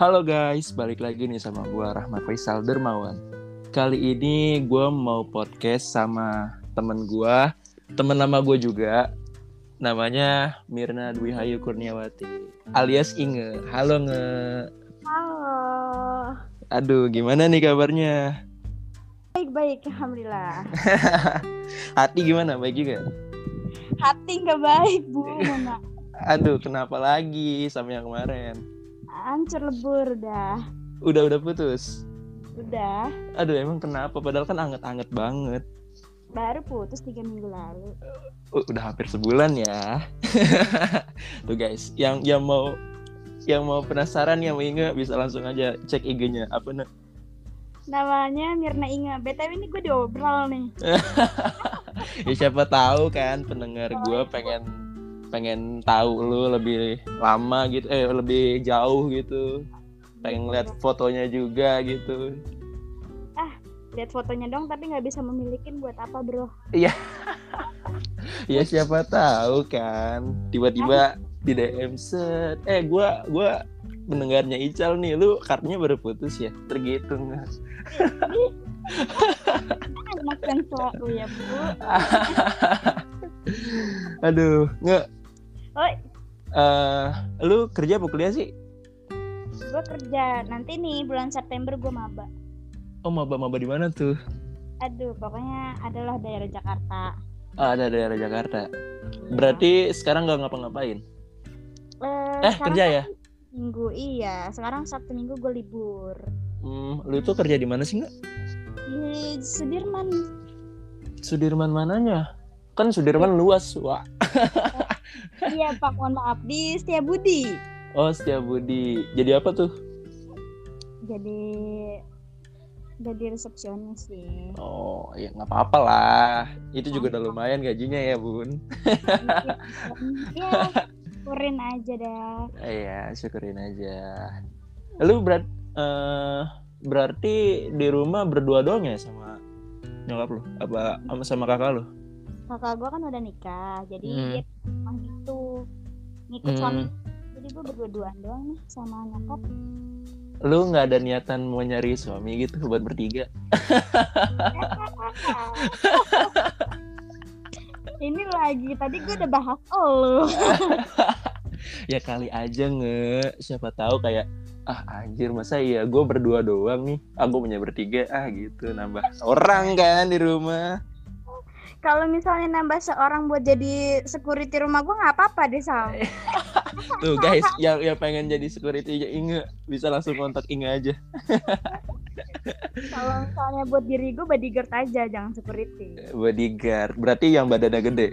Halo guys, balik lagi nih sama gua Rahmat Faisal Dermawan. Kali ini gua mau podcast sama temen gua, temen lama gua juga. Namanya Mirna Dwi Hayu Kurniawati, alias Inge. Halo Nge. Halo. Aduh, gimana nih kabarnya? Baik-baik, alhamdulillah. Hati gimana? Baik juga? Hati nggak baik, Bu. Aduh, kenapa lagi sama yang kemarin? Hancur lebur dah. Udah udah putus. Udah. Aduh, emang kenapa? Padahal kan anget-anget banget. Baru putus tiga minggu lalu. Uh, udah hampir sebulan ya. Tuh guys, yang yang mau yang mau penasaran yang mau ingat bisa langsung aja cek IG-nya apa nih? Namanya Mirna Inga. BTW ini gue diobrol nih. ya siapa tahu kan pendengar gue pengen pengen tahu lu lebih lama gitu eh lebih jauh gitu. Pengen lihat fotonya juga gitu. Lihat fotonya dong, tapi nggak bisa memilikin buat apa, bro? ya siapa tahu kan. Tiba-tiba di DM set. Eh gua gua mendengarnya Ical nih. Lu kartunya baru putus ya? Tergitung. Selalu ya, Bu. aduh nggak Oh, eh lu kerja apa kuliah sih gue kerja. Nanti nih bulan September gue maba. oh maba maba di mana tuh Aduh, pokoknya adalah daerah Jakarta. Ah, ada daerah Jakarta berarti sekarang nggak ngapa-ngapain Eh, eh sekarang kerja ya Minggu iya. Sekarang Sabtu Minggu gue libur. hmm, lu tuh kerja di mana sih nggak Di Sudirman. Sudirman mananya kan Sudirman luas wah Iya Pak, mohon maaf di Setiabudi. oh Setia Budi jadi apa tuh Jadi jadi resepsionis sih. Oh, ya nggak apa-apa lah. Itu juga udah lumayan gajinya ya, Bun. ya, syukurin aja dah. Iya, syukurin aja. Lu berat eh, berarti di rumah berdua doang ya sama nyokap lu? Apa sama, sama kakak lu? Kakak gue kan udah nikah, jadi Hmm. dia rumah gitu ngikut suami. Hmm. Jadi gue berdua-duaan doang nih sama nyokap. Lu nggak ada niatan mau nyari suami gitu buat bertiga? Ini lagi tadi gue udah bahas oh ya kali aja nge. Siapa tahu kayak ah anjir masa iya gue berdua doang nih aku punya bertiga ah gitu nambah orang kan di rumah Kalau misalnya nambah seorang buat jadi security rumah gue nggak apa-apa deh Sal. Tuh guys, yang yang pengen jadi security aja Inge bisa langsung kontak Inge aja. Kalau misalnya buat diri gue bodyguard aja, jangan security. Bodyguard. Berarti yang badannya gede.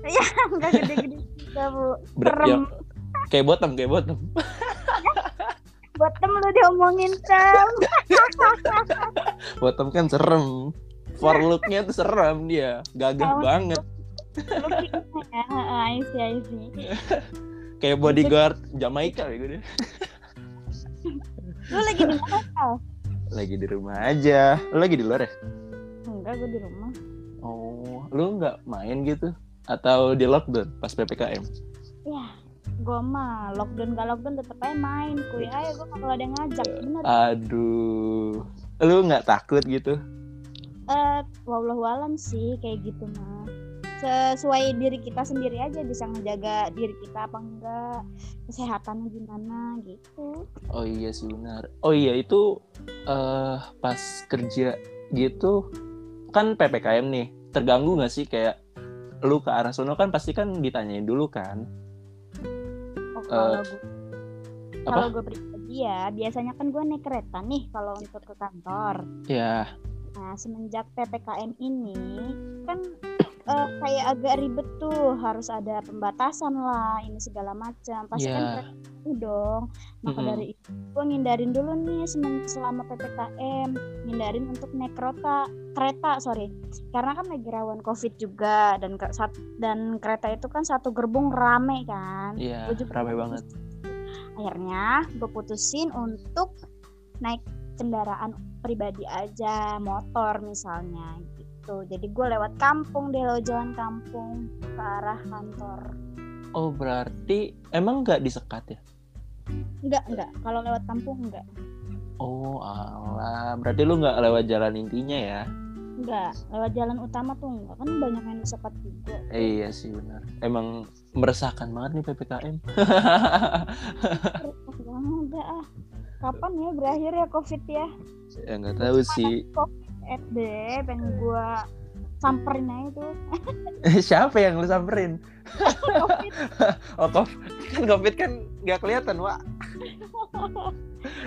Enggak gede-gede juga bu. Serem. yang- kayak bottom, kayak bottom. Buat tem lu diomongin tem. Bottom kan serem. For look-nya tuh serem dia. Gagah Oh. banget. Lookingnya I see, I see. Kayak bodyguard Jamaika ya gue Lu lagi di mana? Lagi di rumah aja. Lu lagi di luar ya? Enggak, gue di rumah. Oh, lu nggak main gitu? Atau di lockdown pas PPKM? Ya, gue mah lockdown gak lockdown tetep aja main. Kuy aja gue kalau ada yang ngajak. Bener. Aduh. Lu nggak takut gitu? Eh, wallahualam sih kayak gitu mah. Sesuai diri kita sendiri aja bisa ngejaga diri kita apa enggak, kesehatannya gimana gitu. Oh iya sih benar. Oh iya itu eh pas kerja gitu kan PPKM nih. Terganggu nggak sih kayak lu ke arah sono kan pasti kan ditanyain dulu kan. Oh, kalau gue Apa? kalau gue pribadi ya, biasanya kan gue naik kereta nih kalau untuk ke kantor. Ya, Nah, semenjak PPKM ini kan eh, kayak agak ribet tuh, harus ada pembatasan lah, ini segala macam. Pasti kan ya. kereta penuh dong. Maka Mm-mm. dari itu gue ngindarin dulu nih semen- selama PPKM, ngindarin untuk naik kereta, kereta sorry, karena kan lagi rawan COVID juga dan ke- sat- dan kereta itu kan satu gerbong rame kan. Iya, juga rame banget. Akhirnya gue putusin untuk naik kendaraan pribadi aja, motor misalnya gitu. Jadi gue lewat kampung deh, lewat jalan kampung ke arah kantor. Oh berarti emang nggak disekat ya? Enggak, enggak. Kalau lewat kampung enggak. Oh alah, berarti lu nggak lewat jalan intinya ya? Enggak, lewat jalan utama tuh enggak. Kan banyak yang disekat juga. Eh, iya sih benar. Emang meresahkan banget nih ppkm. Udah ah. Kapan ya berakhir ya Covid ya? ya nggak tahu sih. Covid deh, pengen gua samperin aja tuh. Siapa yang lu samperin? Covid. Oh, COVID. kan COVID kan nggak kelihatan, Wak.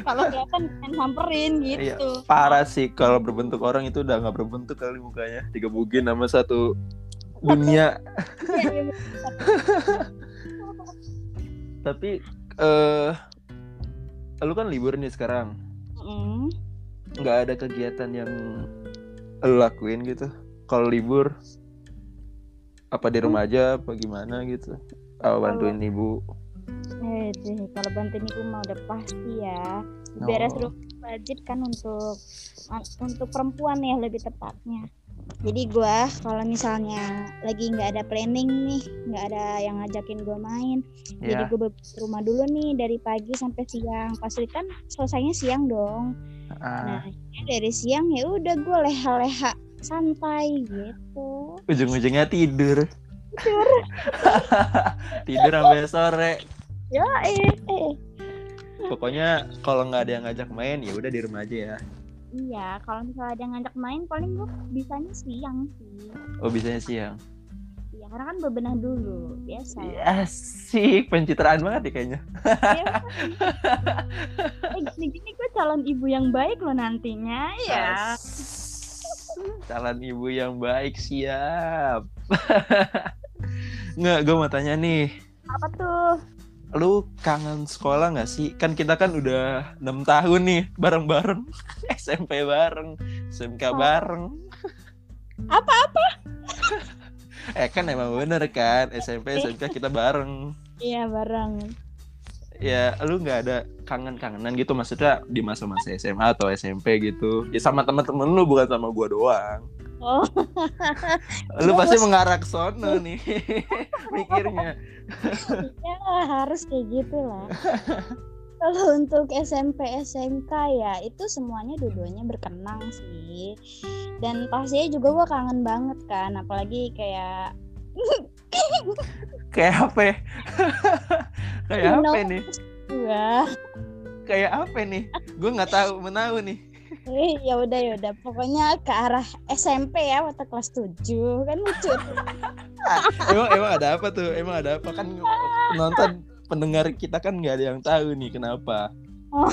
Kalau kelihatan pengen samperin Iya, gitu. parah sih kalau berbentuk orang itu udah nggak berbentuk kali mukanya. Digebukin sama satu dunia. Iya, iya, Tapi eh lu kan libur nih sekarang. Mm. Nggak ada kegiatan yang lu lakuin gitu. Kalau libur apa di rumah aja apa gimana gitu. Oh, bantuin ibu. Eh kalau bantuin ibu mah udah pasti ya. Beres Oh. rumah wajib kan untuk untuk perempuan ya lebih tepatnya. Jadi gua kalau misalnya lagi nggak ada planning nih, nggak ada yang ngajakin gua main, jadi Ya. gue rumah dulu nih dari pagi sampai siang. Pasti kan selesainya siang dong. Ah, Nah, dari siang ya udah gue leha-leha santai gitu. ujung-ujungnya tidur. tidur sampai sore. Ya eh, eh. Pokoknya kalau nggak ada yang ngajak main ya udah di rumah aja ya. Iya, kalau misalnya ada yang ngajak main paling gue bisanya siang sih. Oh bisanya siang. Iya, karena kan bebenah dulu, biasa. Iya. Asik, pencitraan banget ya kayaknya. Iya. eh, gini-gini gue calon ibu yang baik loh nantinya, ya. Calon ibu yang baik siap. Nggak, gue mau tanya nih, Apa tuh? Lu kangen sekolah nggak sih? Kan kita kan udah enam tahun nih bareng-bareng, SMP bareng, SMK Oh. bareng. Apa-apa? eh kan emang bener kan, SMP SMK kita bareng. Iya, bareng. Ya, lu nggak ada kangen-kangenan gitu maksudnya di masa-masa SMA atau SMP gitu? Ya sama temen-temen lu bukan sama gua doang. Oh, Lu pasti mengarah ke sono nih mikirnya. ya harus kayak gitu lah. Kalau untuk SMP SMK ya itu semuanya dua-duanya berkenang sih. Dan pastinya juga gue kangen banget kan, apalagi kayak Kayak apa? ya? Kayak apa nih? gue Kayak apa nih? Gue nggak tahu menahu nih. Eh, ya udah ya udah. Pokoknya ke arah SMP ya waktu kelas 7 kan lucu. Emang emang ada apa tuh? Emang ada apa? Kan nonton pendengar kita kan nggak ada yang tahu nih kenapa. oh,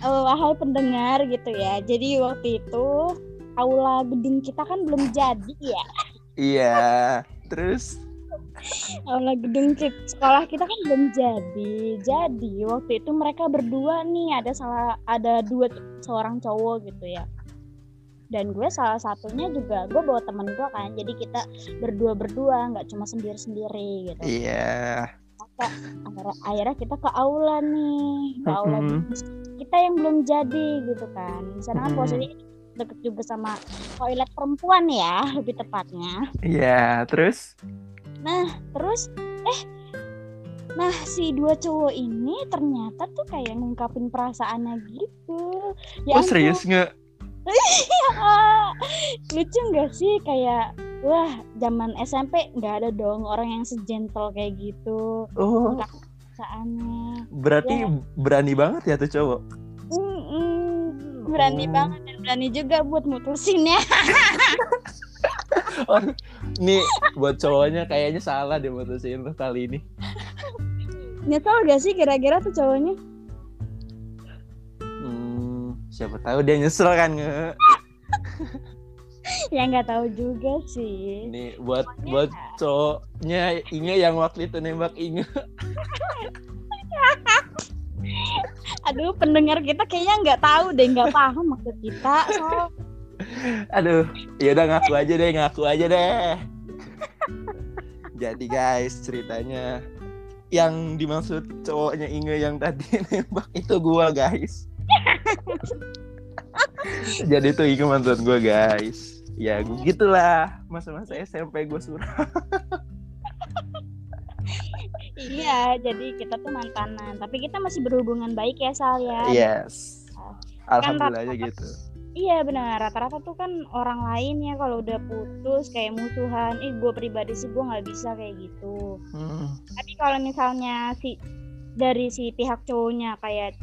wahai pendengar gitu ya. Jadi waktu itu aula gedung kita kan belum jadi ya. Iya. Terus aula gedung ki- sekolah kita kan belum jadi jadi waktu itu mereka berdua nih ada salah ada dua seorang cowok gitu ya dan gue salah satunya juga gue bawa temen gue kan jadi kita berdua berdua nggak cuma sendiri sendiri gitu iya. akhirnya, akhirnya kita ke aula nih ke aula Mm-mm. bisnis. kita yang belum jadi gitu kan di sana kan Mm-mm. posisi deket juga sama toilet perempuan ya lebih tepatnya Iya, terus nah terus eh nah si dua cowok ini ternyata tuh kayak ngungkapin perasaannya gitu ya oh serius nggak? ampun. lucu nggak sih kayak wah zaman SMP nggak ada dong orang yang sejentel kayak gitu Oh, perasaannya berarti Ya. berani banget ya tuh cowok. Mm-mm. berani Oh. banget dan berani juga buat mutusinnya Oh, nih buat cowoknya kayaknya salah deh mutusin lu kali ini. nyesel gak sih kira-kira tuh cowoknya Hmm, siapa tahu dia nyesel kan nge. ya nggak tahu juga sih Nih buat buat cowoknya Inge yang waktu itu nembak Inge. aduh pendengar kita kayaknya nggak tahu deh nggak paham maksud kita so Aduh, ya udah ngaku aja deh, ngaku aja deh. Jadi guys, ceritanya yang dimaksud cowoknya Inge yang tadi nembak itu gua guys. Jadi itu Inge mantan gua guys. Ya gitulah masa-masa SMP gue suruh. iya jadi kita tuh mantanan tapi kita masih berhubungan baik ya Sal ya yes alhamdulillah aja gitu iya benar. Rata-rata tuh kan orang lain ya kalau udah putus kayak musuhan ih gue pribadi sih gue nggak bisa kayak gitu. Hmm, tapi kalau misalnya si dari si pihak cowoknya kayak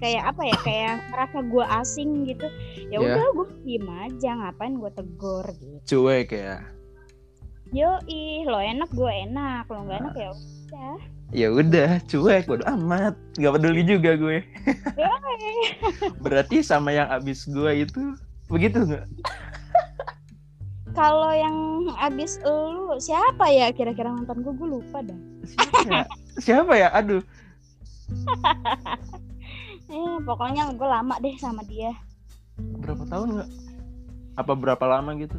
kayak apa ya kayak merasa gue asing gitu ya Ya. udah gue diem aja ngapain gue tegor gitu. Cuek ya? Yo ih lo enak gue enak lo nggak enak ya udah ya udah cuek bodo amat. Nggak peduli juga gue. Berarti sama yang abis gue itu begitu nggak? Kalau yang abis lu siapa ya kira-kira mantan gue gue lupa dah. Siapa? Ya? siapa ya? Aduh. Eh pokoknya gue lama deh sama dia. Berapa tahun nggak? Apa berapa lama gitu?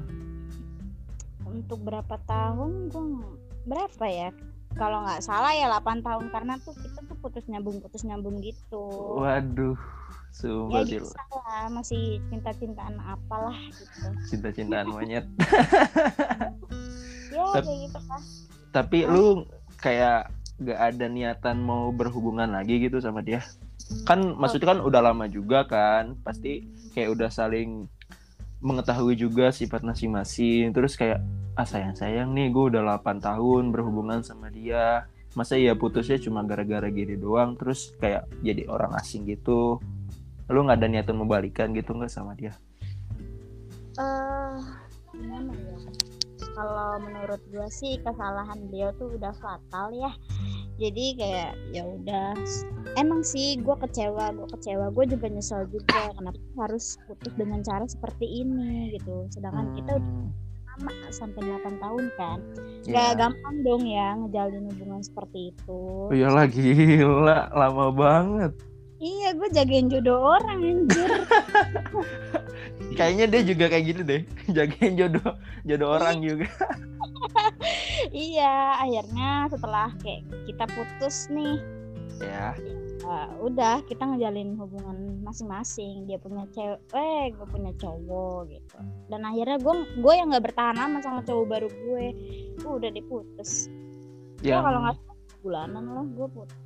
Untuk berapa tahun gue berapa ya kalau nggak salah ya 8 tahun karena tuh kita tuh putus nyambung putus nyambung gitu. Waduh ya sumpah sih bisa lah masih cinta cintaan apalah gitu. Cinta-cintaan monyet. Ya Tep- kayak gitu lah tapi lu kayak gak ada niatan mau berhubungan lagi gitu sama dia? Kan maksudnya kan udah lama juga kan pasti kayak udah saling mengetahui juga sifat masing-masing. Terus kayak ah sayang sayang nih gue udah 8 tahun berhubungan sama dia. Masa ya putusnya cuma gara-gara gini doang terus kayak jadi orang asing gitu? Lu nggak ada niatan mau balikan gitu nggak sama dia? Eh gimana ya? Kalau menurut gue sih kesalahan beliau tuh udah fatal ya. Jadi kayak ya udah emang sih gue kecewa gue kecewa. Gue juga nyesel juga kenapa harus putus dengan cara seperti ini gitu. Sedangkan kita udah Hmm, lama sampai 8 tahun kan. Gak gampang dong ya ngejalin hubungan seperti itu. Iyalah gila lama banget. Iya gue jagain jodoh orang anjir. Kayaknya dia juga kayak gitu deh, jagain jodoh jodoh orang juga. iya akhirnya setelah kayak kita putus nih. Ya, uh, udah kita ngejalin hubungan masing-masing dia punya cewek gue punya cowok gitu dan akhirnya gue gue yang nggak bertahan lama sama cowok baru gue gue udah diputus yang kalau nggak bulanan lah gue putus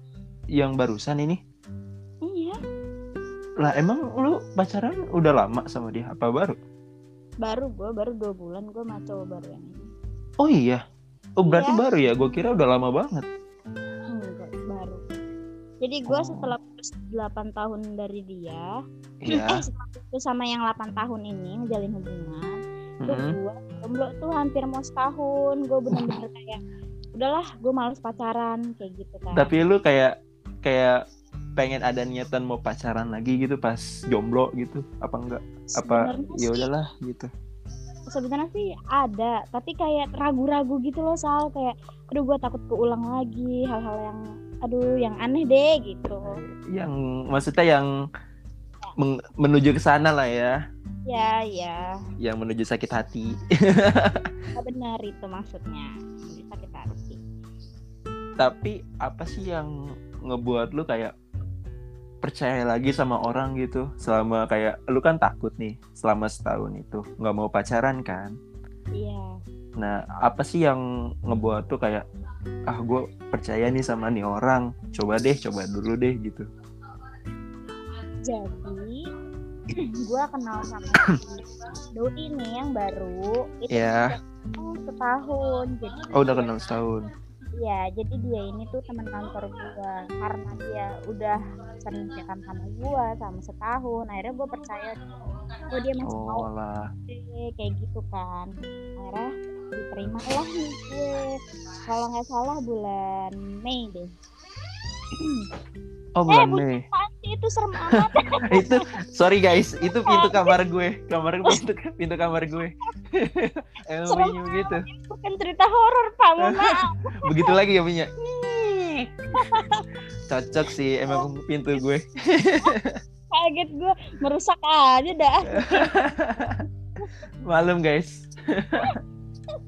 yang barusan ini. iya Lah emang lu pacaran udah lama sama dia apa baru? baru gue baru dua bulan gue sama cowok baru yang ini Oh iya. Oh berarti Iya. baru ya? Gue kira udah lama banget. Jadi gue Oh. setelah putus 8 tahun dari dia Iya. eh setelah putus sama yang 8 tahun ini ngejalin hubungan tuh Mm-mm. gue jomblo tuh hampir mau setahun gue bener-bener kayak udahlah gue males pacaran kayak gitu kan Tapi lu kayak kayak pengen ada niatan mau pacaran lagi gitu pas jomblo gitu apa enggak apa ya udahlah gitu sebenarnya sih ada tapi kayak ragu-ragu gitu loh Sal kayak aduh gue takut keulang lagi hal-hal yang aduh yang aneh deh gitu. Yang maksudnya yang meng- menuju ke sana lah ya. Ya ya. Yang menuju sakit hati. Ya benar itu maksudnya. Sakit hati. Tapi apa sih yang ngebuat lu kayak percaya lagi sama orang gitu? Selama kayak lu kan takut nih selama setahun itu. Nggak mau pacaran kan? Iya. Nah apa sih yang ngebuat tuh kayak ah gue percaya nih sama nih orang coba deh coba dulu deh gitu jadi gue kenal sama doi nih yang baru itu Ya. udah setahun jadi oh udah kenal setahun Iya, jadi dia ini tuh teman kantor gua karena dia udah sering chatan sama gua sama setahun. Akhirnya gua percaya oh dia masih mau oh lah gue kayak gitu kan. Akhirnya diterima lah nih gue. Kalau nggak salah bulan Mei deh. oh eh, bulan bulan Mei sih itu serem amat. itu sorry guys itu pintu kamar gue kamar pintu pintu kamar gue Serem begitu Bukan cerita horor, Pak. Maaf. begitu lagi ya punya cocok sih emang pintu gue Kaget gue merusak aja dah. malum guys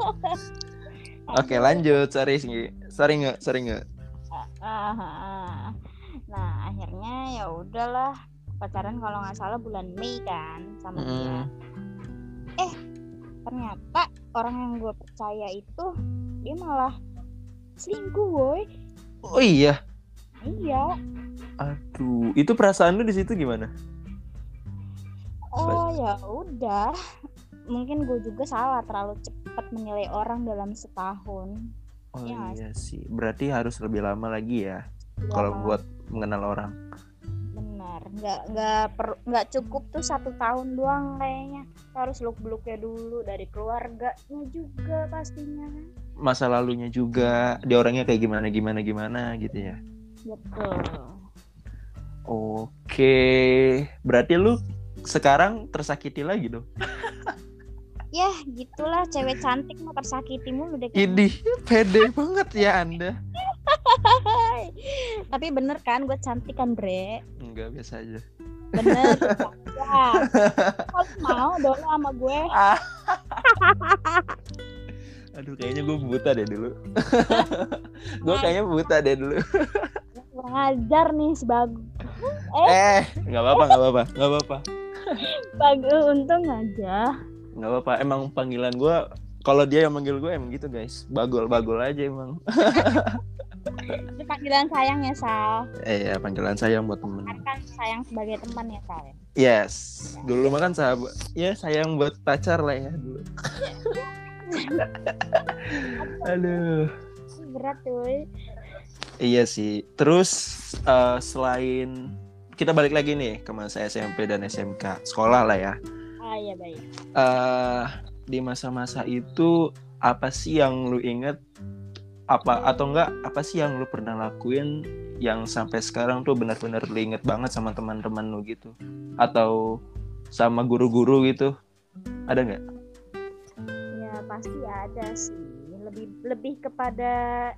oke lanjut sorry sih sorry nggak sorry nggak Ah, ah, ah. Nah akhirnya ya udahlah pacaran kalau nggak salah bulan Mei kan sama dia. Eh ternyata orang yang gue percaya itu dia malah selingkuh woi. Oh iya. Iya. Aduh, itu perasaan lu di situ gimana? Oh ya udah. Mungkin gue juga salah terlalu cepat menilai orang dalam setahun. Oh Iya nggak iya sih. Berarti harus lebih lama lagi ya kalau Lama. buat mengenal orang. benar nggak nggak per nggak cukup tuh satu tahun doang kayaknya harus luk beluknya dulu dari keluarganya juga pastinya Masa lalunya juga, dia orangnya kayak gimana gimana gimana gitu ya. betul Oke, berarti lu sekarang tersakiti lagi dong. ya gitulah cewek cantik mah tersakiti mulu deh. Ini pede banget ya Anda. tapi bener kan gue cantik kan bre Enggak biasa aja. bener ya kalau mau dong sama gue Aduh, kayaknya gue buta deh dulu. gue kayaknya buta deh dulu. kurang ajar nih sebagus Eh, nggak apa-apa, nggak apa-apa, nggak apa-apa, bagus untung aja nggak apa-apa. Emang panggilan gue, kalau dia yang manggil gue emang gitu guys, bagol-bagol aja emang. itu panggilan sayang ya Sal Eh ya panggilan sayang buat temen. kan sayang sebagai teman ya Sal ya? Yes, dulu mah kan sahabat. Ya sayang buat pacar lah ya dulu. Aduh. berat tuh Iya sih. Terus eh, selain kita balik lagi nih ke masa SMP dan SMK, sekolah lah ya. Ah ya baik eh di masa-masa itu apa sih yang lu inget apa atau enggak apa sih yang lu pernah lakuin yang sampai sekarang tuh benar-benar lu inget banget sama teman-teman lu gitu atau sama guru-guru gitu ada nggak Ya pasti ada sih. Lebih lebih kepada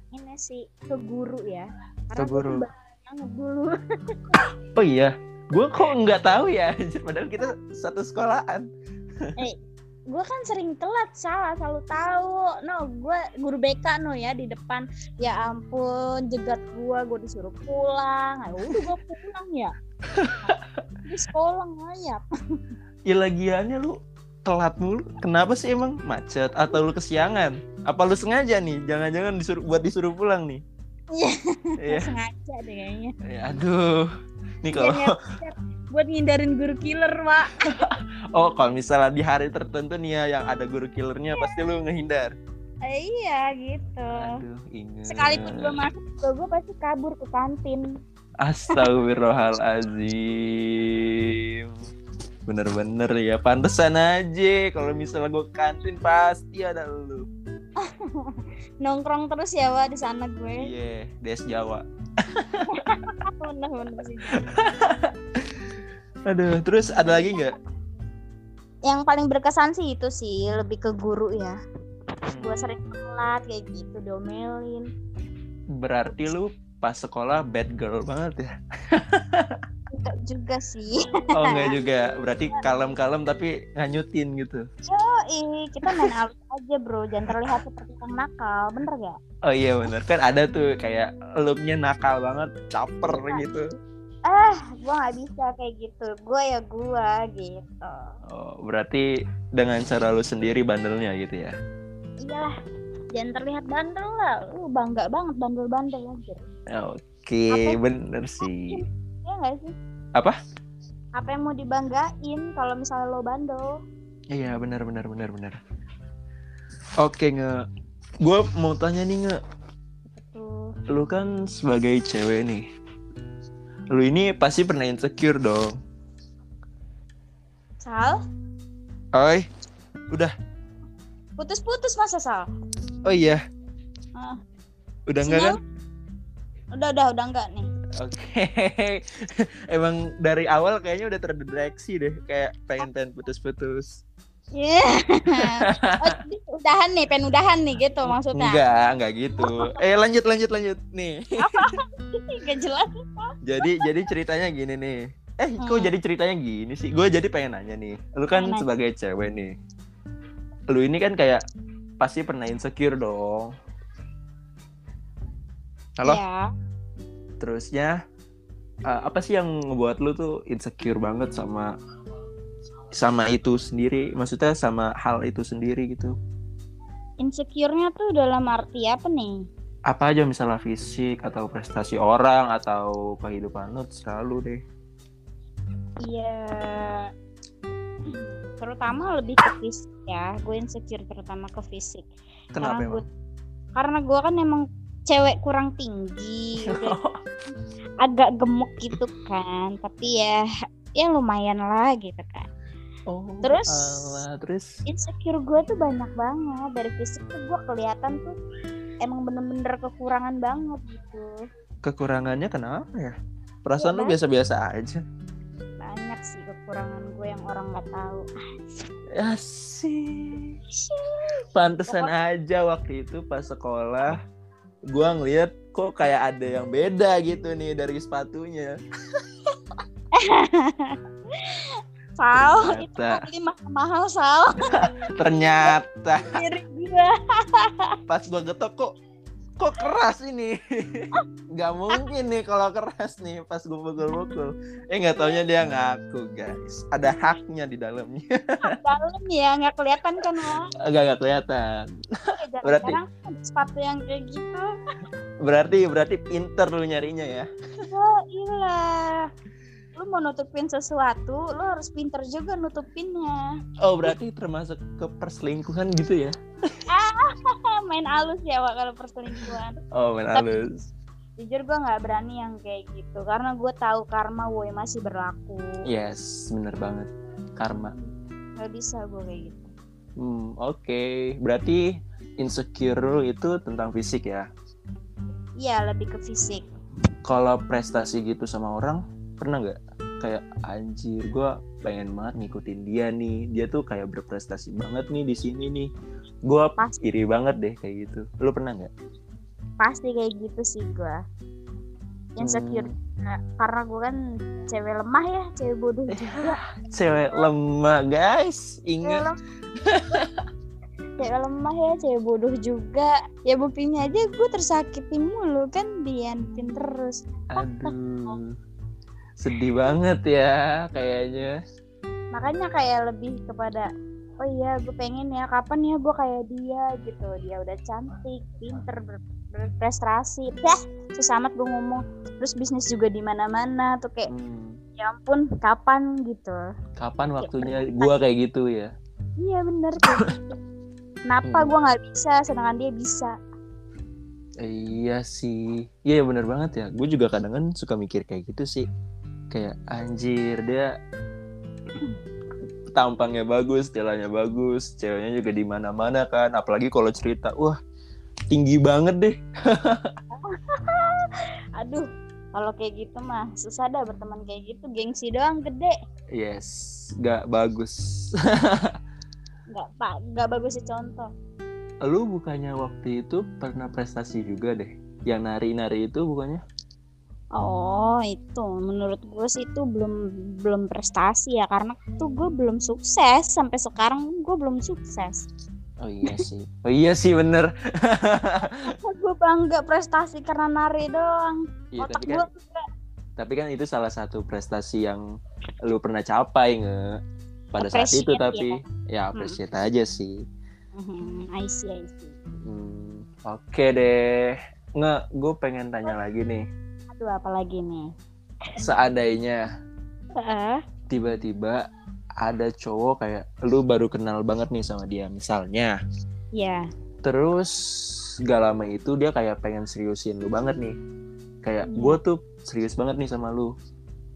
ini sih ke guru ya. Ke Karena guru. gue banget dulu. oh iya gue kok nggak tahu ya padahal kita satu sekolahan gue kan sering telat salah selalu tahu. No, gue guru BK no ya di depan. Ya ampun, jegat gue, gue disuruh pulang. Ya udah gue pulang ya. Di sekolah ngayap. ya lagiannya lu telat mulu kenapa sih emang macet atau lu kesiangan apa lu sengaja nih jangan-jangan disuruh buat disuruh pulang nih Iya. Iya. Sengaja deh kayaknya. Ya, aduh nih Biar kalau buat ngindarin guru killer, Pak. oh kalau misalnya di hari tertentu nih ya yang ada guru killernya pasti lu ngehindar Eh, iya gitu. aduh inget Sekalipun gue masuk, gue pasti kabur ke kantin. Astagfirullahalazim Bener-bener ya Pantesan aja Kalau misalnya gue ke kantin Pasti ada lu Nongkrong terus ya, Wak, di sana gue. Iya Des Jawa Sih. Aduh Terus ada lagi nggak? Yang paling berkesan sih itu sih, lebih ke guru ya. Hmm, Gue sering telat kayak gitu, domelin. Berarti lu pas sekolah bad girl banget ya Enggak juga sih. Oh enggak juga Berarti kalem-kalem tapi nganyutin gitu Oh, ih, kita main halus aja, Bro. Jangan terlihat seperti yang nakal, bener gak? Oh iya bener Kan ada tuh kayak looknya nakal banget Caper gitu Ah, gue nggak bisa kayak gitu. Gue ya gue gitu. Oh, berarti dengan cara lu sendiri bandelnya gitu ya? Iyalah, jangan terlihat bandel lah. Lu bangga banget bandel-bandel aja. Oke, Apa? bener sih. Ya nggak sih? Apa? Apa yang mau dibanggain kalau misalnya lo bandel? Iya, bener bener bener bener. Oke nge, gue mau tanya nih nge, Tuh. lu kan sebagai cewek nih, lu ini pasti pernah insecure dong. Sal, Oi, udah. putus-putus masa Sal? Oh iya, Ah, udah enggak kan? udah udah udah enggak nih. Oke, emang dari awal kayaknya udah terdeteksi deh, kayak pengen pengen putus-putus. Iya. oh, udahan nih, pengen udahan nih gitu maksudnya. Enggak, enggak gitu. Eh lanjut lanjut lanjut nih. Gak jelas. jadi jadi ceritanya gini nih. Eh, kok Hmm. jadi ceritanya gini sih? Gue jadi pengen nanya nih. Lu kan Pengen nanya. sebagai cewek nih. Lu ini kan kayak pasti pernah insecure dong. Halo? Ya. Terusnya eh, apa sih yang ngebuat lu tuh insecure banget sama sama itu sendiri? Maksudnya sama hal itu sendiri gitu. Insecure-nya tuh dalam arti apa nih? apa aja misalnya fisik atau prestasi orang atau kehidupan lu selalu deh Iya. Terutama lebih ke fisik ya. Gue insecure terutama ke fisik. kenapa karena gue karena gue kan emang cewek kurang tinggi, udah agak gemuk gitu kan. Tapi ya ya lumayan lah gitu kan. oh Terus? alah, terus Insecure gue tuh banyak banget dari fisik tuh gue kelihatan tuh emang bener-bener kekurangan banget gitu. kekurangannya kenapa ya perasaan lu Iya, biasa-biasa aja Banyak sih kekurangan gue yang orang nggak tahu. ya sih pantesan aja waktu itu pas sekolah gua ngeliat kok kayak ada yang beda gitu nih dari sepatunya Sal, itu Ternyata. beli mahal-mahal Sal. ternyata gue. pas gua getok kok kok keras ini? Nggak mungkin nih kalau keras nih pas gua pukul-pukul. Eh nggak taunya dia ngaku guys. Ada haknya di dalamnya. Dalam ya nggak kelihatan kan Wak? agak nggak kelihatan. Ya, Berarti- ada sepatu yang kayak gitu. Berarti berarti pinter lu nyarinya ya? Oh iya. Lu mau nutupin sesuatu lu harus pinter juga nutupinnya. Oh berarti termasuk ke perselingkuhan gitu ya main halus ya Wak, kalau perselingkuhan oh main Tapi- halus jujur gue nggak berani yang kayak gitu karena gue tahu karma woi masih berlaku yes bener banget karma nggak bisa gue kayak gitu Hmm, oke. Berarti insecure itu tentang fisik ya. iya lebih ke fisik Kalau prestasi gitu sama orang, pernah nggak kayak anjir gua pengen banget ngikutin dia nih. Dia tuh kayak berprestasi banget nih di sini nih. Gua Pasti. iri banget deh kayak gitu. Lu pernah nggak? pasti kayak gitu sih gue insecure Hmm, juga. karena gue kan cewek lemah ya cewek bodoh juga cewek lemah, guys. cewek Ingat. cewek lemah ya cewek bodoh juga ya buktinya aja gue tersakiti mulu kan diantin terus Aduh. Sedih banget ya kayaknya. makanya kayak lebih kepada oh iya gue pengen ya kapan ya gue kayak dia gitu dia udah cantik pinter ber- berprestasi dah susah amat gue ngomong terus bisnis juga di mana-mana tuh kayak Hmm, ya ampun kapan gitu Kapan waktunya gua kayak gitu ya? iya bener kayak gitu. kenapa Hmm. gue nggak bisa sedangkan dia bisa Iya sih, iya ya bener banget ya. Gue juga kadang kan suka mikir kayak gitu sih. Kayak anjir dia tampangnya bagus, jalannya bagus, ceweknya juga di mana-mana kan. Apalagi kalau cerita, wah tinggi banget deh. aduh kalau kayak gitu mah susah dah berteman kayak gitu gengsi doang gede Yes, gak bagus. nggak pak nggak bagus sih contoh Lu bukannya waktu itu pernah prestasi juga deh? Yang nari-nari itu bukannya? Oh itu menurut gue sih itu belum belum prestasi ya karena tuh gue belum sukses sampai sekarang gue belum sukses. Oh iya sih, oh iya sih bener. gue bangga prestasi karena nari doang. Iya, Otak tapi gue kan tapi kan itu salah satu prestasi yang lu pernah capai nge pada saat itu Appreciate tapi ya appreciate aja sih hmm, I see, I see. Hmm, oke deh nge gue pengen tanya lagi nih Aduh apalagi nih? seandainya Heeh. tiba-tiba ada cowok kayak lu baru kenal banget nih sama dia misalnya Ya. terus gak lama itu dia kayak pengen seriusin lu banget nih kayak Iya. gue tuh serius banget nih sama lu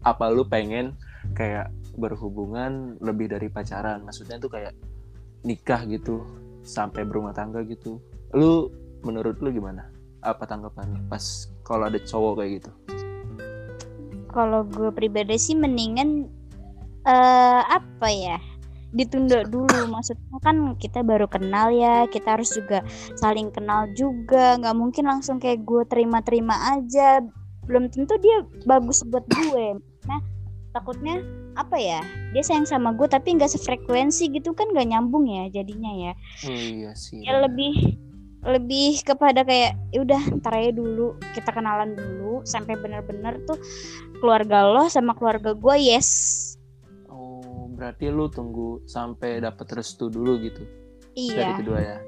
apa lu pengen kayak berhubungan lebih dari pacaran maksudnya tuh kayak nikah gitu sampai berumah tangga gitu lu menurut lu gimana apa tanggapannya pas kalau ada cowok kayak gitu? Kalau gue pribadi sih mendingan eh apa ya? ditunda dulu. Maksudnya kan kita baru kenal ya kita harus juga saling kenal juga. Nggak mungkin langsung kayak gue terima-terima aja. Belum tentu dia bagus buat gue. Nah takutnya apa ya dia sayang sama gue tapi nggak sefrekuensi gitu kan nggak nyambung ya jadinya ya. Oh iya sih. Ya lebih lebih kepada kayak ya udah ntar aja dulu kita kenalan dulu sampai bener-bener tuh keluarga lo sama keluarga gue yes. Oh berarti lu tunggu sampai dapet restu dulu gitu? Dari iya kedua ya?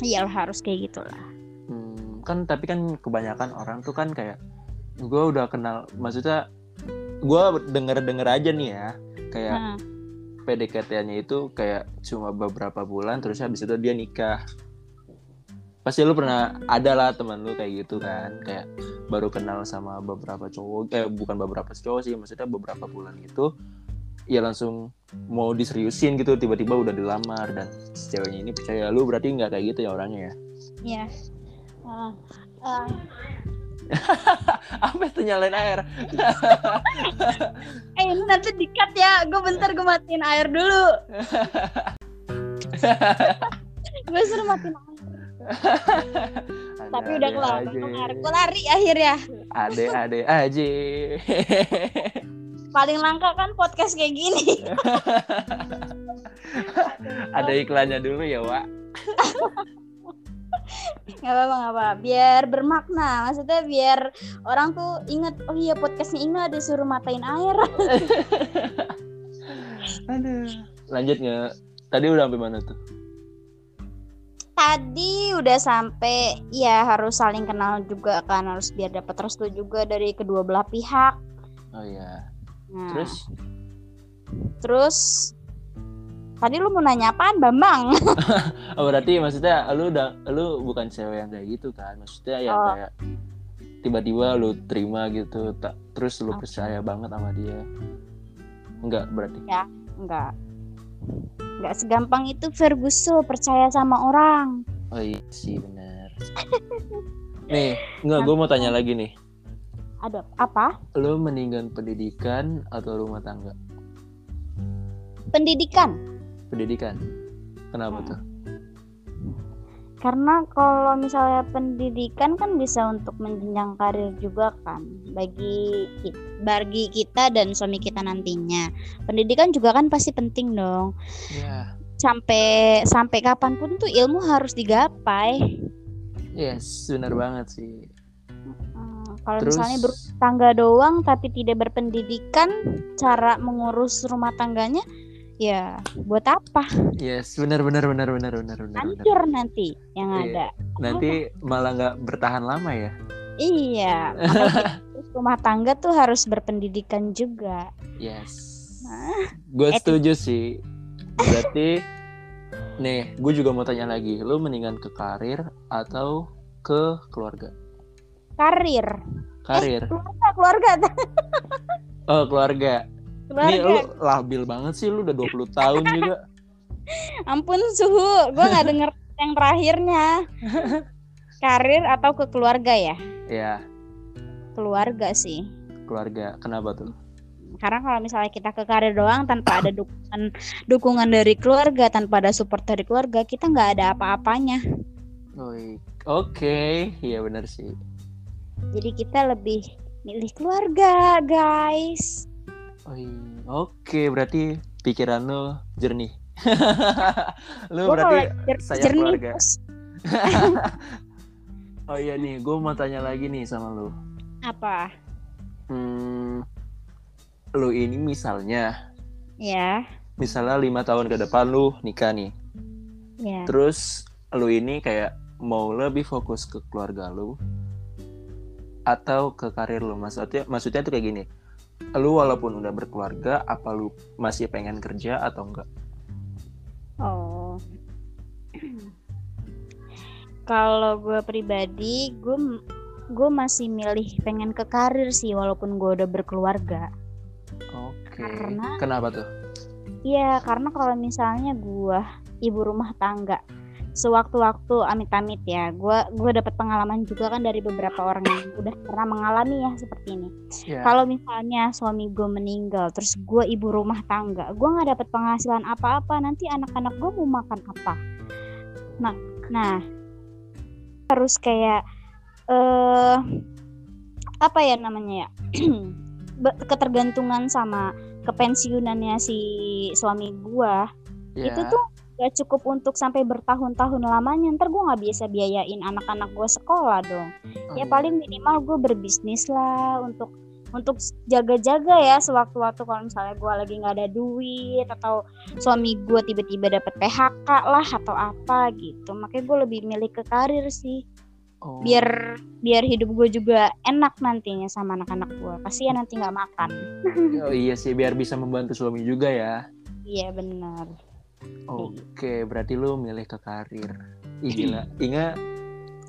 Iya lo harus kayak gitulah. Hmm, kan tapi kan kebanyakan orang tuh kan kayak gue udah kenal maksudnya gue denger denger aja nih ya kayak Nah, PDKT-nya itu kayak cuma beberapa bulan terus habis itu dia nikah pasti lu pernah ada lah teman lu kayak gitu kan kayak baru kenal sama beberapa cowok eh bukan beberapa cowok sih maksudnya beberapa bulan gitu ya langsung mau diseriusin gitu tiba-tiba udah dilamar dan ceweknya ini percaya lu berarti nggak kayak gitu ya orangnya ya Iya. Ah, ah, apa itu nyalain air eh ini nanti dikat ya. Gue bentar gue matiin air dulu. gue suruh matiin air. Tapi udah kelar. Gue lari akhirnya. ade ade aja Paling langka kan podcast kayak gini. ada iklannya dulu ya Wak Gak apa-apa, gak apa. Biar bermakna. Maksudnya biar orang tuh inget, oh iya podcastnya Inga disuruh matain air. Aduh. Lanjut nggak? Tadi udah sampai mana tuh? Tadi udah sampai ya harus saling kenal juga kan harus biar dapat restu juga dari kedua belah pihak. Oh iya. Nah, Terus terus tadi lu mau nanya apaan Bambang? oh berarti maksudnya lu udah lu bukan cewek yang kayak gitu kan? Maksudnya yang Oh. kayak tiba-tiba lu terima gitu tak terus lu Oke. percaya banget sama dia. Enggak berarti. Enggak. Enggak segampang itu Ferguson percaya sama orang. Oh iya sih benar. nih, enggak gue mau tanya lagi nih. Ada apa? Lu mendingan pendidikan atau rumah tangga? Pendidikan. Pendidikan. Kenapa Hmm. tuh? Karena kalau misalnya pendidikan kan bisa untuk menjenjang karir juga kan bagi bagi kita dan suami kita nantinya. Pendidikan juga kan pasti penting dong. Ya. Sampai sampai kapan pun tuh ilmu harus digapai. Yes, benar banget sih. Kalau Terus misalnya berumah tangga doang tapi tidak berpendidikan, cara mengurus rumah tangganya ya buat apa? Yes, benar benar benar benar benar benar. Hancur nanti yang Iya. ada. Nanti malah nggak bertahan lama ya. Iya, rumah tangga tuh harus berpendidikan juga. Yes. Nah, Gue etik. setuju sih. Berarti nih, gue juga mau tanya lagi. Lu mendingan ke karir atau ke keluarga? karir. Karir. Keluarga, keluarga, Oh, keluarga. Nih keluarga. lu labil banget sih lu udah 20 tahun juga. Ampun suhu, gua nggak denger yang terakhirnya. Karir atau ke keluarga ya? Ya, Keluarga sih. keluarga. Kenapa tuh? Karena kalau misalnya kita ke karir doang tanpa ada dukungan dukungan dari keluarga, tanpa ada support dari keluarga, kita nggak ada apa-apanya. Oke, iya benar sih. Jadi kita lebih milih keluarga, guys. Oh, i- Oke, berarti pikiran lu jernih. lu Gua berarti jer- jernih, keluarga. Oh iya nih, gue mau tanya lagi nih sama lu. Apa? Hmm, lu ini misalnya, Ya, misalnya lima tahun ke depan lu nikah nih, ya. terus lu ini kayak mau lebih fokus ke keluarga lu atau ke karir lu? Maksudnya, maksudnya tuh kayak gini, lu walaupun udah berkeluarga, apa lu masih pengen kerja atau enggak? Oh. Kalau gue pribadi, gue gue masih milih pengen ke karir sih walaupun gue udah berkeluarga. Oke. Karena- Kenapa tuh? Iya, karena kalau misalnya gue ibu rumah tangga, sewaktu-waktu amit-amit ya, gue gue dapat pengalaman juga kan dari beberapa orang yang udah pernah mengalami ya seperti ini. Ya. Kalau misalnya suami gue meninggal, terus gue ibu rumah tangga, gue nggak dapat penghasilan apa-apa, nanti anak-anak gue mau makan apa? Nah, nah harus kayak eh apa ya namanya ya? Ketergantungan sama kepensiunannya si suami gue Ya. itu tuh gak cukup untuk sampai bertahun-tahun lamanya ntar gue nggak bisa biayain anak-anak gue sekolah dong. Oh, ya paling minimal gue berbisnis lah untuk untuk jaga-jaga ya sewaktu-waktu kalau misalnya gue lagi nggak ada duit atau suami gue tiba-tiba dapat PHK lah atau apa gitu. Makanya gue lebih milih ke karir sih. Oh. biar biar hidup gue juga enak nantinya sama anak-anak gue kasihan nanti nggak makan. Oh iya sih biar bisa membantu suami juga ya. iya benar Oke, berarti lu milih ke karir. Ih, gila. Inga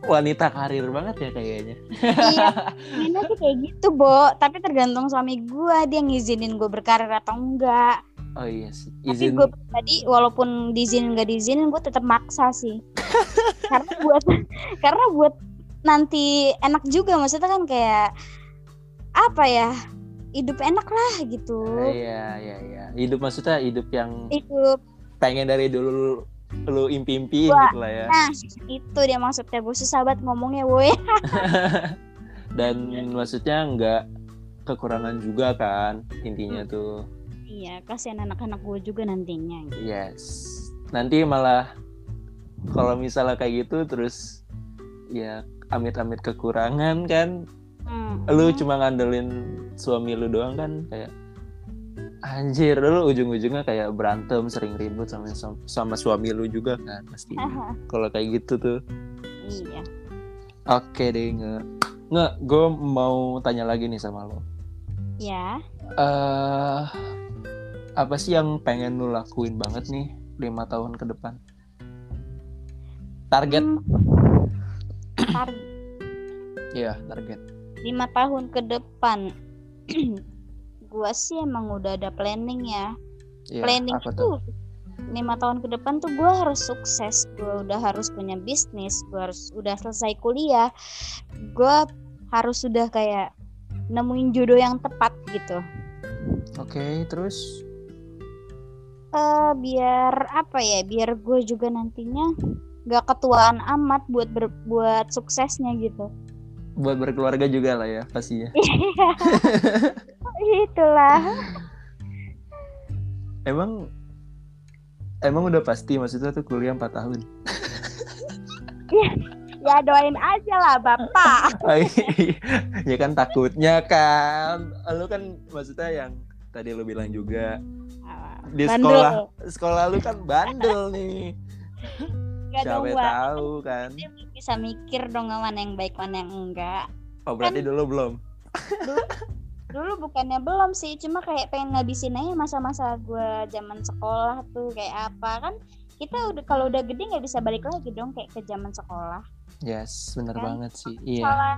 wanita karir banget ya kayaknya. iya mainnya sih kayak gitu bo tapi tergantung suami gue dia ngizinin gue berkarir atau enggak Oh iya sih. tapi Izin gue tadi walaupun diizinin nggak diizinin gue tetap maksa sih karena buat karena buat nanti enak juga maksudnya kan kayak apa ya hidup enak lah gitu Iya, iya, iya. Hidup maksudnya hidup yang hidup pengen dari dulu lu impi-impiin Wah. gitu lah ya. nah itu dia maksudnya gue susah banget ngomongnya woi Dan maksudnya nggak kekurangan juga kan intinya Hmm. tuh. iya kasihan anak-anak gue juga nantinya gitu. Yes. Nanti malah kalau misalnya kayak gitu terus ya amit-amit kekurangan kan Hmm. lu cuma ngandelin suami lu doang kan kayak anjir lu ujung-ujungnya kayak berantem sering ribut sama sama suami lu juga kan pasti. Kalau kayak gitu tuh. Iya. Oke deh nge nge gue mau tanya lagi nih sama lo ya. Eh apa sih yang pengen lu lakuin banget nih lima tahun ke depan? Target. Hmm. Tar- Iya target. Lima tahun ke depan gua sih emang udah ada planning ya. Iya, planning tuh lima tahun ke depan tuh gue harus sukses gue udah harus punya bisnis gue harus udah selesai kuliah gue harus sudah kayak nemuin jodoh yang tepat gitu. Oke terus? Eh biar apa ya biar gue juga nantinya gak ketuaan amat buat ber, buat suksesnya gitu. Buat berkeluarga juga lah ya pastinya itulah Emang emang udah pasti maksudnya tuh kuliah 4 tahun. ya doain aja lah bapak iya. ya kan takutnya kan. Lu kan maksudnya yang tadi lu bilang juga di Bandel. sekolah sekolah lu kan bandel nih. Gak Siapa dong tahu kan. Bisa mikir dong mana yang baik mana yang enggak Oh berarti Kan dulu belum. Dulu bukannya belum sih cuma kayak pengen ngabisin aja masa-masa gue zaman sekolah tuh kayak apa kan kita udah kalau udah gede nggak bisa balik lagi dong kayak ke zaman sekolah Yes, bener Kan? banget sih. Iya. salah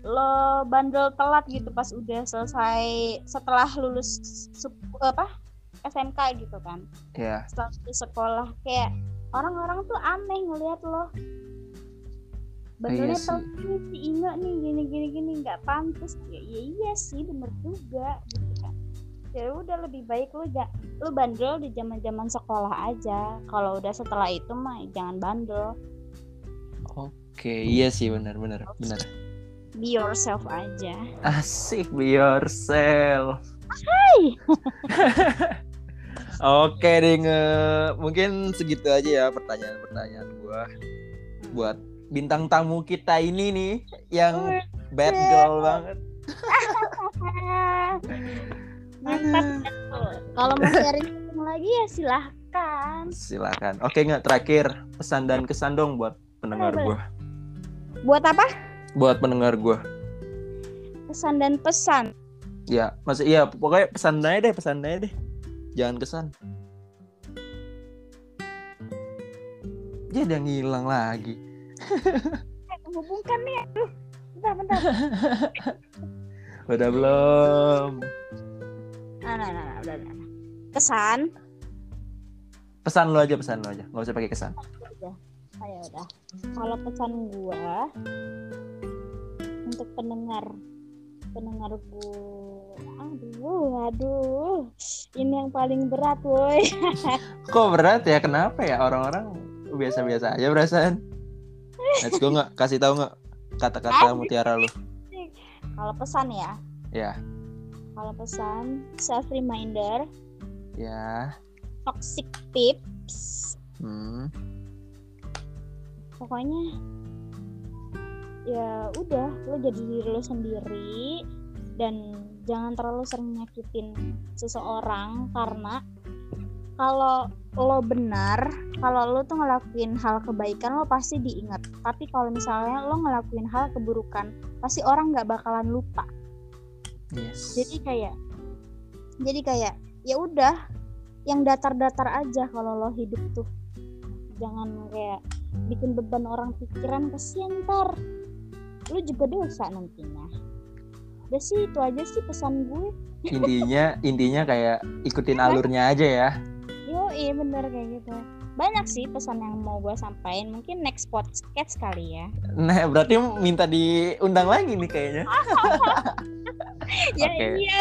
lo bandel telat gitu pas udah selesai setelah lulus sup- apa SMK gitu kan Iya. setelah lulus sekolah kayak orang-orang tuh aneh ngelihat lo bandelnya Iya nih si Inga nih gini gini gini nggak pantas ya, ya iya sih bener juga gitu kan. Ya udah lebih baik lu ja lu bandel di zaman zaman sekolah aja. Kalau udah setelah itu mah jangan bandel. Oke, iya sih benar benar benar. be yourself aja. Asik be yourself. Oke deh nge mungkin segitu aja ya pertanyaan-pertanyaan gua buat bintang tamu kita ini nih yang bad girl banget. mantap kalau mau sharing lagi ya silahkan Silakan. Oke nggak terakhir pesan dan kesan dong buat pendengar gua. buat apa Buat pendengar gua. pesan dan pesan Ya, maksud iya pokoknya pesan aja deh, pesan aja deh. Jangan kesan. Dia udah ngilang lagi. Eh, hubungkan nih aduh bentar bentar Udah belum? nah, nah, nah, nah, udah, udah. kesan Pesan lo aja, pesan lo aja. Nggak usah pakai kesan. Ayo udah. Kalau pesan gua untuk pendengar pendengar gua aduh aduh ini yang paling berat woi Kok berat ya? Kenapa ya orang-orang biasa-biasa aja perasaan? Let's go nggak? Kasih tahu nggak kata-kata mutiara lu? kalau pesan ya Ya, kalau pesan self reminder ya. toxic tips Hmm. pokoknya ya udah lo jadi diri lo sendiri dan jangan terlalu sering nyakitin seseorang karena kalau lo benar kalau lo tuh ngelakuin hal kebaikan lo pasti diingat. Tapi kalau misalnya lo ngelakuin hal keburukan pasti orang nggak bakalan lupa. Yes. Jadi kayak jadi kayak ya udah yang datar-datar aja kalau lo hidup tuh. Jangan kayak bikin beban orang pikiran kesian ntar. Lu juga dosa nantinya. Udah sih itu aja sih pesan gue. Intinya intinya kayak ikutin alurnya aja ya iya bener kayak gitu. Banyak sih pesan yang mau gue sampaikan. Mungkin next podcast kali ya. Nah berarti minta diundang lagi nih kayaknya. Ya Oke. iya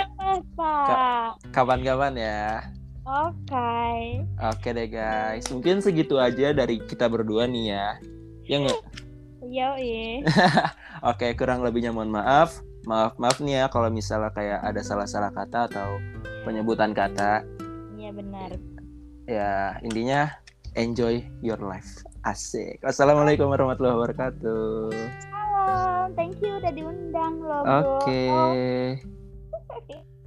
pak. Kapan-kapan ya. Oke. Oke deh guys. Mungkin segitu aja dari kita berdua nih ya. Ya nggak? Yo iya Oke, kurang lebihnya mohon maaf. Maaf maaf nih ya kalau misalnya kayak ada salah-salah kata atau penyebutan kata. iya benar Ya, intinya enjoy your life. Asik. Wassalamualaikum warahmatullahi wabarakatuh. salam thank you udah diundang loh Oke. Bro.